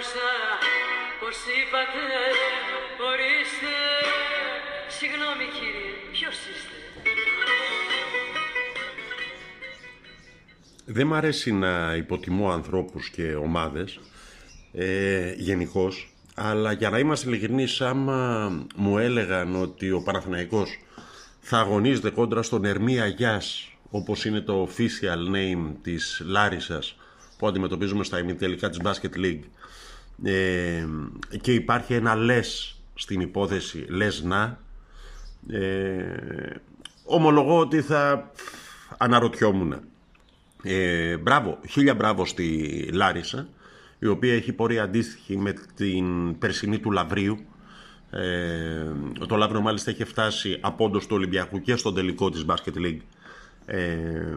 άκουσα πως είπατε ορίστε. Συγγνώμη κύριε, ποιος είστε; Δεν μ' αρέσει να υποτιμώ ανθρώπους και ομάδες ε, γενικώς, αλλά για να είμαστε ειλικρινείς άμα μου έλεγαν ότι ο Παναθηναϊκός θα αγωνίζεται κόντρα στον Ερμία Αγιάς όπως είναι το official name της Λάρισας που αντιμετωπίζουμε στα ημιτελικά της Basket League ε, και υπάρχει ένα λες στην υπόθεση λες να. Ε, ομολογώ ότι θα αναρωτιόμουν. Ε, μπράβο, χίλια μπράβο στη Λάρισα η οποία έχει πορεία αντίστοιχη με την περσινή του Λαβρίου. Ε, το Λαύριο μάλιστα έχει φτάσει από όντως του Ολυμπιακού και στον τελικό της Basket League. Ε,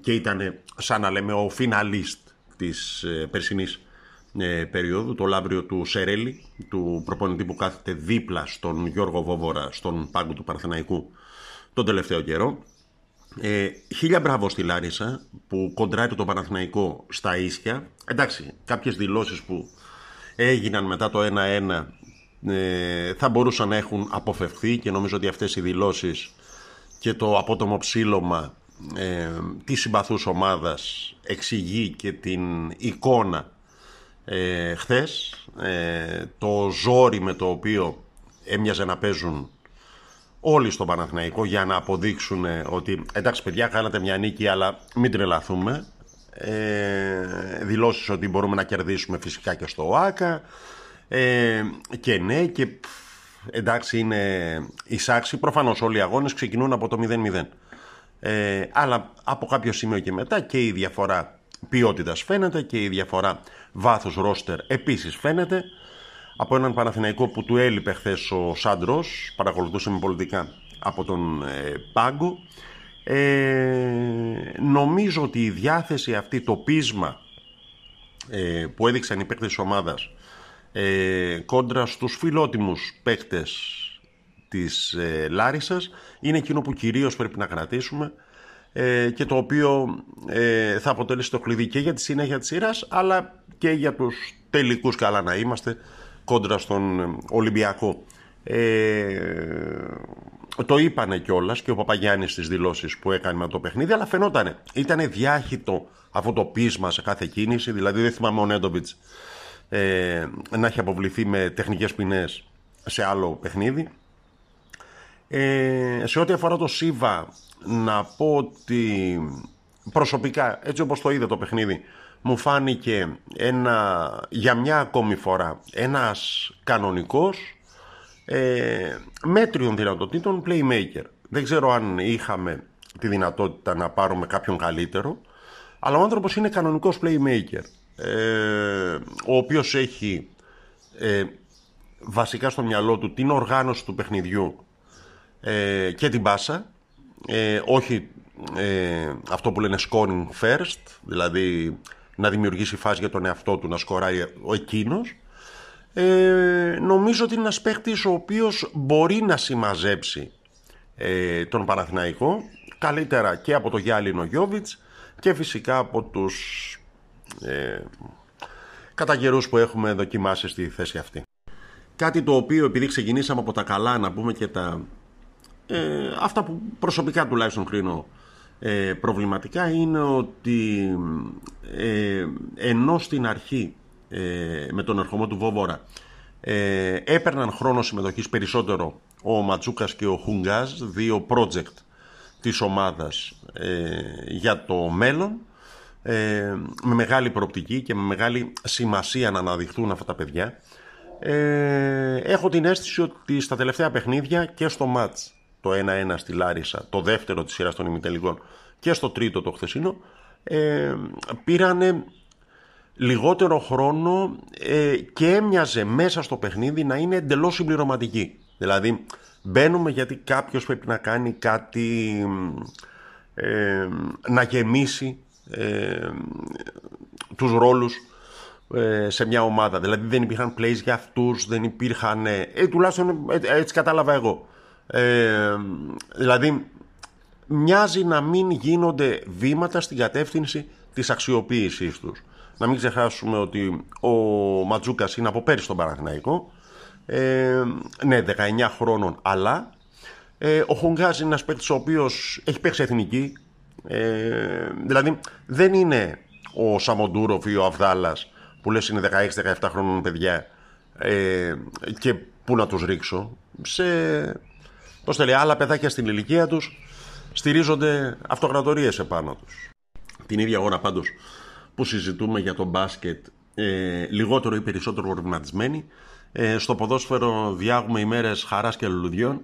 και ήταν σαν να λέμε ο φιναλίστ της ε, περσινής ε, περίοδου, το Λαύριο του Σερέλη, του προπονητή που κάθεται δίπλα στον Γιώργο Βόβορα, στον πάγκο του Παρθεναϊκού τον τελευταίο καιρό. Ε, χίλια μπράβο στη Λάρισα που κοντράρει το Παναθηναϊκό στα ίσια. Εντάξει, κάποιες δηλώσεις που έγιναν μετά το 1-1 ε, θα μπορούσαν να έχουν αποφευθεί και νομίζω ότι αυτές οι δηλώσεις και το απότομο ψήλωμα ε, της συμπαθούς ομάδας εξηγεί και την εικόνα ε, χθες ε, το ζόρι με το οποίο έμοιαζε να παίζουν όλοι στο Παναθηναϊκό για να αποδείξουν ότι εντάξει παιδιά κάνατε μια νίκη αλλά μην τρελαθούμε. Ε, δηλώσεις ότι μπορούμε να κερδίσουμε φυσικά και στο ΟΑΚΑ. Ε, και ναι και εντάξει είναι εισάξι. Προφανώς όλοι οι αγώνες ξεκινούν από το 0-0 ε, αλλά από κάποιο σημείο και μετά και η διαφορά ποιότητας φαίνεται και η διαφορά βάθος ρόστερ επίσης φαίνεται από έναν Παναθηναϊκό που του έλειπε χθες ο Σάντρος, παρακολουθούσε με πολιτικά από τον ε, Πάγκο. Ε, νομίζω ότι η διάθεση αυτή, το πείσμα ε, που έδειξαν οι παίκτες της ομάδας ε, κόντρα στους φιλότιμους παίκτες της ε, Λάρισας είναι εκείνο που κυρίως πρέπει να κρατήσουμε ε, και το οποίο ε, θα αποτελέσει το κλειδί και για τη συνέχεια της σειράς αλλά και για τους τελικούς καλά να είμαστε κόντρα στον Ολυμπιακό. Ε, το είπανε κιόλας και ο Παπαγιάννης στις δηλώσεις που έκανε με το παιχνίδι, αλλά φαινότανε. Ήταν διάχυτο αυτό το πείσμα σε κάθε κίνηση, δηλαδή δεν θυμάμαι ο Νέντοβιτς ε, να έχει αποβληθεί με τεχνικές ποινές σε άλλο παιχνίδι. Ε, σε ό,τι αφορά το ΣΥΒΑ, να πω ότι προσωπικά, έτσι όπως το είδα το παιχνίδι, μου φάνηκε ένα, για μια ακόμη φορά ένας κανονικός ε, μέτριων δυνατοτήτων playmaker. Δεν ξέρω αν είχαμε τη δυνατότητα να πάρουμε κάποιον καλύτερο, αλλά ο άνθρωπος είναι κανονικός playmaker, ε, ο οποίος έχει ε, βασικά στο μυαλό του την οργάνωση του παιχνιδιού ε, και την πάσα, ε, όχι ε, αυτό που λένε scoring first, δηλαδή να δημιουργήσει φάση για τον εαυτό του, να σκοράει ο εκείνος. Ε, νομίζω ότι είναι ένας παίκτης ο οποίος μπορεί να συμμαζέψει ε, τον Παναθηναϊκό καλύτερα και από το Γιάλινο Γιώβιτς και φυσικά από τους ε, καταγερούς που έχουμε δοκιμάσει στη θέση αυτή. Κάτι το οποίο επειδή ξεκινήσαμε από τα καλά να πούμε και τα ε, αυτά που προσωπικά τουλάχιστον κρίνω ε, προβληματικά είναι ότι ε, ενώ στην αρχή ε, με τον ερχομό του Βόβορα ε, έπαιρναν χρόνο συμμετοχής περισσότερο ο Ματσούκας και ο Χουνγκάζ, δύο project της ομάδας ε, για το μέλλον με μεγάλη προοπτική και με μεγάλη σημασία να αναδειχθούν αυτά τα παιδιά. Έχω την αίσθηση ότι στα τελευταία παιχνίδια και στο μάτς το 1-1 στη Λάρισα, το δεύτερο της σειράς των ημιτελικών και στο τρίτο το χθεσινό, ε, πήρανε λιγότερο χρόνο ε, και έμοιαζε μέσα στο παιχνίδι να είναι εντελώς συμπληρωματική. Δηλαδή μπαίνουμε γιατί κάποιος πρέπει να κάνει κάτι, ε, να γεμίσει ε, τους ρόλους ε, σε μια ομάδα. Δηλαδή δεν υπήρχαν plays για αυτούς, δεν υπήρχαν... Ε, τουλάχιστον έτσι κατάλαβα εγώ. Ε, δηλαδή, μοιάζει να μην γίνονται βήματα στην κατεύθυνση της αξιοποίησής τους. Να μην ξεχάσουμε ότι ο Ματζούκας είναι από πέρυσι στον Παναθηναϊκό. Ε, ναι, 19 χρόνων, αλλά ε, ο Χουγγάς είναι ένας παίκτης ο οποίος έχει παίξει εθνική. Ε, δηλαδή δεν είναι ο Σαμοντούροφ ή ο Αυδάλας που λες είναι 16-17 χρόνων παιδιά ε, και πού να τους ρίξω. Σε, πώς θέλει, άλλα παιδάκια στην ηλικία τους στηρίζονται αυτοκρατορίες επάνω τους. Την ίδια ώρα πάντως που συζητούμε για το μπάσκετ ε, λιγότερο ή περισσότερο προβληματισμένοι ε, στο ποδόσφαιρο διάγουμε ημέρες χαράς και λουλουδιών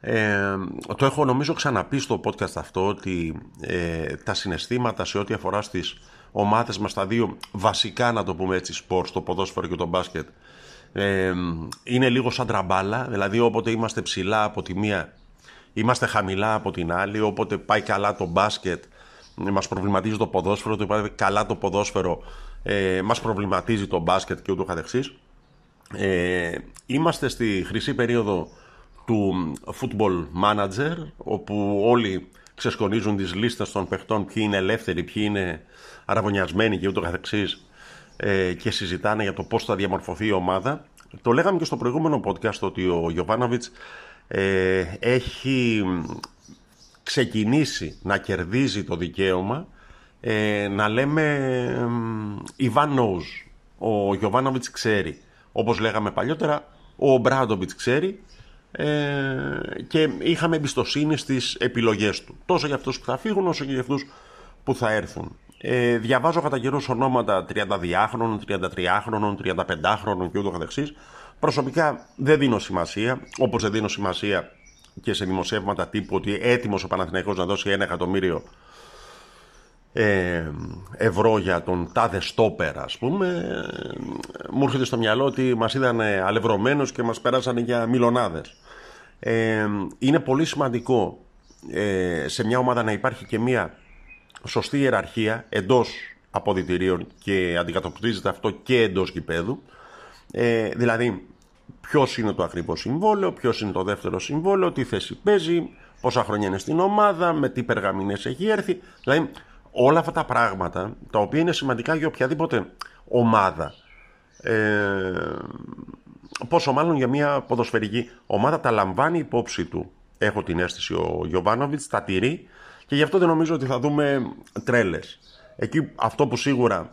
ε, το έχω νομίζω ξαναπεί στο podcast αυτό ότι ε, τα συναισθήματα σε ό,τι αφορά στις ομάδες μας τα δύο βασικά να το πούμε έτσι σπορ στο ποδόσφαιρο και το μπάσκετ ε, είναι λίγο σαν τραμπάλα δηλαδή όποτε είμαστε ψηλά από τη μία είμαστε χαμηλά από την άλλη όποτε πάει καλά το μπάσκετ μας προβληματίζει το ποδόσφαιρο το πάει καλά το ποδόσφαιρο ε, μας προβληματίζει το μπάσκετ και ούτω καθεξής. Ε, είμαστε στη χρυσή περίοδο του football manager όπου όλοι ξεσκονίζουν τις λίστες των παιχτών ποιοι είναι ελεύθεροι, ποιοι είναι αραβωνιασμένοι και ούτω καθεξής ε, και συζητάνε για το πώς θα διαμορφωθεί η ομάδα. Το λέγαμε και στο προηγούμενο podcast ότι ο Γιωβάνοβιτς ε, έχει ξεκινήσει να κερδίζει το δικαίωμα ε, να λέμε Ιβάν knows. Ο Γιωβάνοβιτς ξέρει. Όπως λέγαμε παλιότερα, ο Μπράντοβιτς ξέρει ε, και είχαμε εμπιστοσύνη στις επιλογές του. Τόσο για αυτούς που θα φύγουν όσο και για αυτούς που θα έρθουν. Ε, διαβάζω κατά καιρούς ονόματα 32χρονων, 33χρονων, 35χρονων και ούτω καθεξής. Προσωπικά δεν δίνω σημασία, όπως δεν δίνω σημασία και σε δημοσιεύματα τύπου ότι έτοιμος ο Παναθηναϊκός να δώσει ένα εκατομμύριο ε, ευρώ για τον τάδε στόπερ ας πούμε μου έρχεται στο μυαλό ότι μας είδαν αλευρωμένους και μας πέρασαν για μιλονάδες ε, είναι πολύ σημαντικό ε, σε μια ομάδα να υπάρχει και μια σωστή ιεραρχία εντός αποδητηρίων και αντικατοπτρίζεται αυτό και εντός γηπέδου. Ε, δηλαδή ποιος είναι το ακριβό συμβόλαιο, ποιος είναι το δεύτερο συμβόλαιο, τι θέση παίζει, πόσα χρόνια είναι στην ομάδα, με τι περγαμηνές έχει έρθει. Δηλαδή όλα αυτά τα πράγματα τα οποία είναι σημαντικά για οποιαδήποτε ομάδα ε, πόσο μάλλον για μια ποδοσφαιρική ομάδα τα λαμβάνει υπόψη του. Έχω την αίσθηση ο Γιωβάνοβιτς τα τηρεί και γι' αυτό δεν νομίζω ότι θα δούμε τρέλες εκεί αυτό που σίγουρα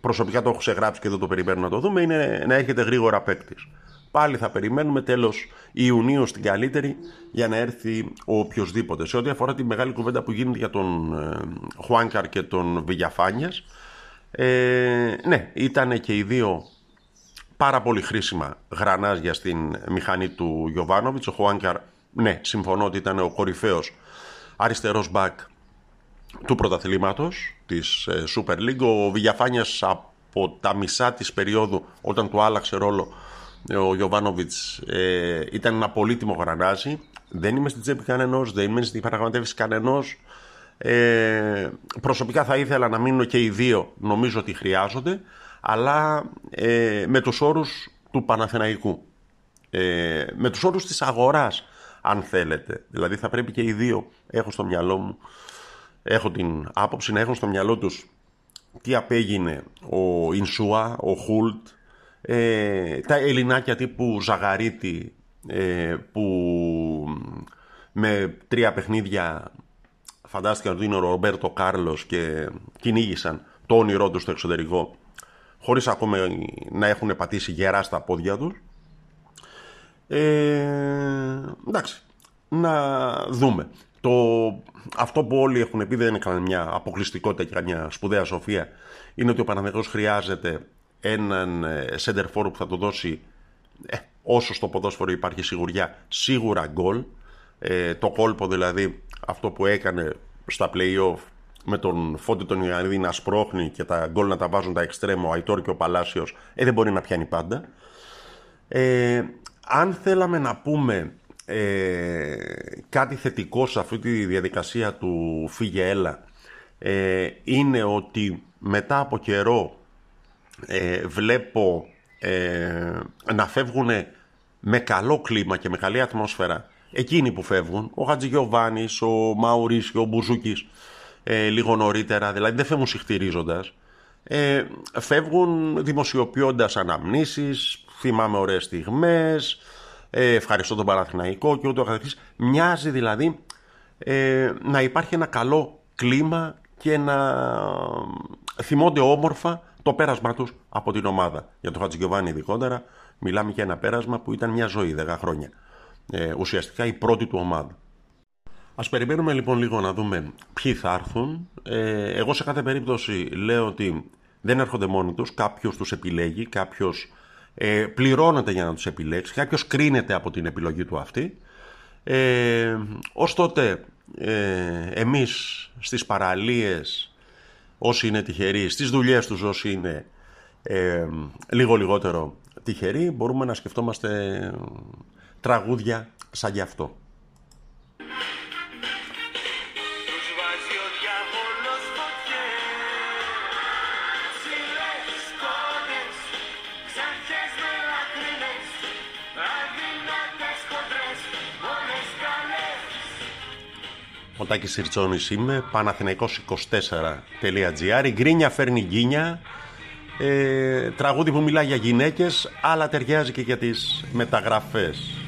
προσωπικά το έχω ξεγράψει και δεν το περιμένω να το δούμε είναι να έχετε γρήγορα παίκτης. Πάλι θα περιμένουμε τέλος Ιουνίου στην καλύτερη για να έρθει ο οποιοδήποτε. Σε ό,τι αφορά τη μεγάλη κουβέντα που γίνεται για τον ε, Χουάνκαρ και τον Βηγιαφάνιας, ε, ναι, ήταν και οι δύο πάρα πολύ χρήσιμα γρανάζια στην μηχανή του Γιωβάνοβιτς. Ο Χουάνκαρ, ναι, συμφωνώ ότι ήταν ο κορυφαίος αριστερός μπακ του πρωταθλήματος της ε, Super League. Ο Βηγιαφάνιας από τα μισά της περίοδου όταν του άλλαξε ρόλο ο Γιωβάνοβιτς ε, ήταν ένα πολύτιμο γρανάζι. Δεν είμαι στην τσέπη κανενός, δεν είμαι στην παραγματεύση κανενός. Ε, προσωπικά θα ήθελα να μείνω και οι δύο, νομίζω ότι χρειάζονται, αλλά ε, με τους όρους του Παναθηναϊκού. Ε, με τους όρους της αγοράς, αν θέλετε. Δηλαδή θα πρέπει και οι δύο, έχω στο μυαλό μου, έχω την άποψη να έχουν στο μυαλό τους τι απέγινε ο Ινσουά, ο Χούλτ, ε, τα ελληνάκια τύπου Ζαγαρίτη ε, που με τρία παιχνίδια φαντάστηκαν ότι είναι ο Ρομπέρτο Κάρλος και κυνήγησαν το όνειρό τους στο εξωτερικό χωρίς ακόμα να έχουν πατήσει γερά στα πόδια τους. Ε, εντάξει, να δούμε. Το, αυτό που όλοι έχουν πει δεν είναι κανένα μια αποκλειστικότητα και καμιά σπουδαία σοφία είναι ότι ο Παναθηναϊκός χρειάζεται έναν center for που θα το δώσει ε, όσο στο ποδόσφαιρο υπάρχει σιγουριά σίγουρα γκολ ε, το κόλπο δηλαδή αυτό που έκανε στα play-off με τον Φόντι τον Ιωαννίδη να σπρώχνει και τα γκολ να τα βάζουν τα εξτρέμο ο Αϊτόρ και ο Παλάσιος ε, δεν μπορεί να πιάνει πάντα ε, αν θέλαμε να πούμε ε, κάτι θετικό σε αυτή τη διαδικασία του φύγε έλα ε, είναι ότι μετά από καιρό ε, βλέπω ε, να φεύγουν με καλό κλίμα και με καλή ατμόσφαιρα εκείνοι που φεύγουν, ο Χατζηγιοβάνης, ο Μαουρίσιο, ο Μπουζούκης ε, λίγο νωρίτερα, δηλαδή δεν φεύγουν συχτηρίζοντας. ε, φεύγουν δημοσιοποιώντας αναμνήσεις, θυμάμαι ωραίες στιγμές, ε, ευχαριστώ τον Παναθηναϊκό και ούτω καθεξής. Μοιάζει δηλαδή ε, να υπάρχει ένα καλό κλίμα και να θυμώνται όμορφα το πέρασμά τους από την ομάδα. Για τον Χατζηγιοβάνι ειδικότερα μιλάμε για ένα πέρασμα που ήταν μια ζωή 10 χρόνια. Ε, ουσιαστικά η πρώτη του ομάδα. Ας περιμένουμε λοιπόν λίγο να δούμε ποιοι θα έρθουν. Ε, εγώ σε κάθε περίπτωση λέω ότι δεν έρχονται μόνοι τους, κάποιος τους επιλέγει, κάποιος ε, πληρώνεται για να τους επιλέξει, κάποιος κρίνεται από την επιλογή του αυτή. Ε, ως τότε ε, εμείς στις παραλίες όσοι είναι τυχεροί, στις δουλειές τους όσοι είναι ε, λίγο λιγότερο τυχεροί μπορούμε να σκεφτόμαστε τραγούδια σαν γι' αυτό. Ο Τάκης Σιρτσόνης είμαι, παναθηναϊκός24.gr Η γκρίνια φέρνει γκίνια. Ε, Τραγούδι που μιλάει για γυναίκες Αλλά ταιριάζει και για τις μεταγραφές